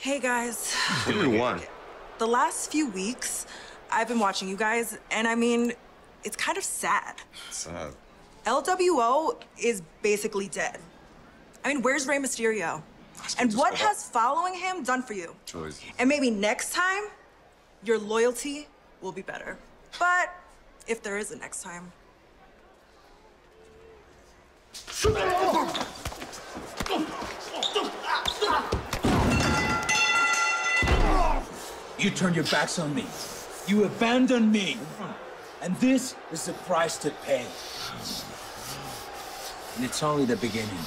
Hey guys. Who won? The last few weeks, I've been watching you guys, and I mean, it's kind of sad. Sad. LWO is basically dead. I mean, where's Rey Mysterio? And what has following him done for you? Choice. And maybe next time, your loyalty will be better. But if there is a next time, You turned your backs on me. You abandoned me. And this is the price to pay. And it's only the beginning.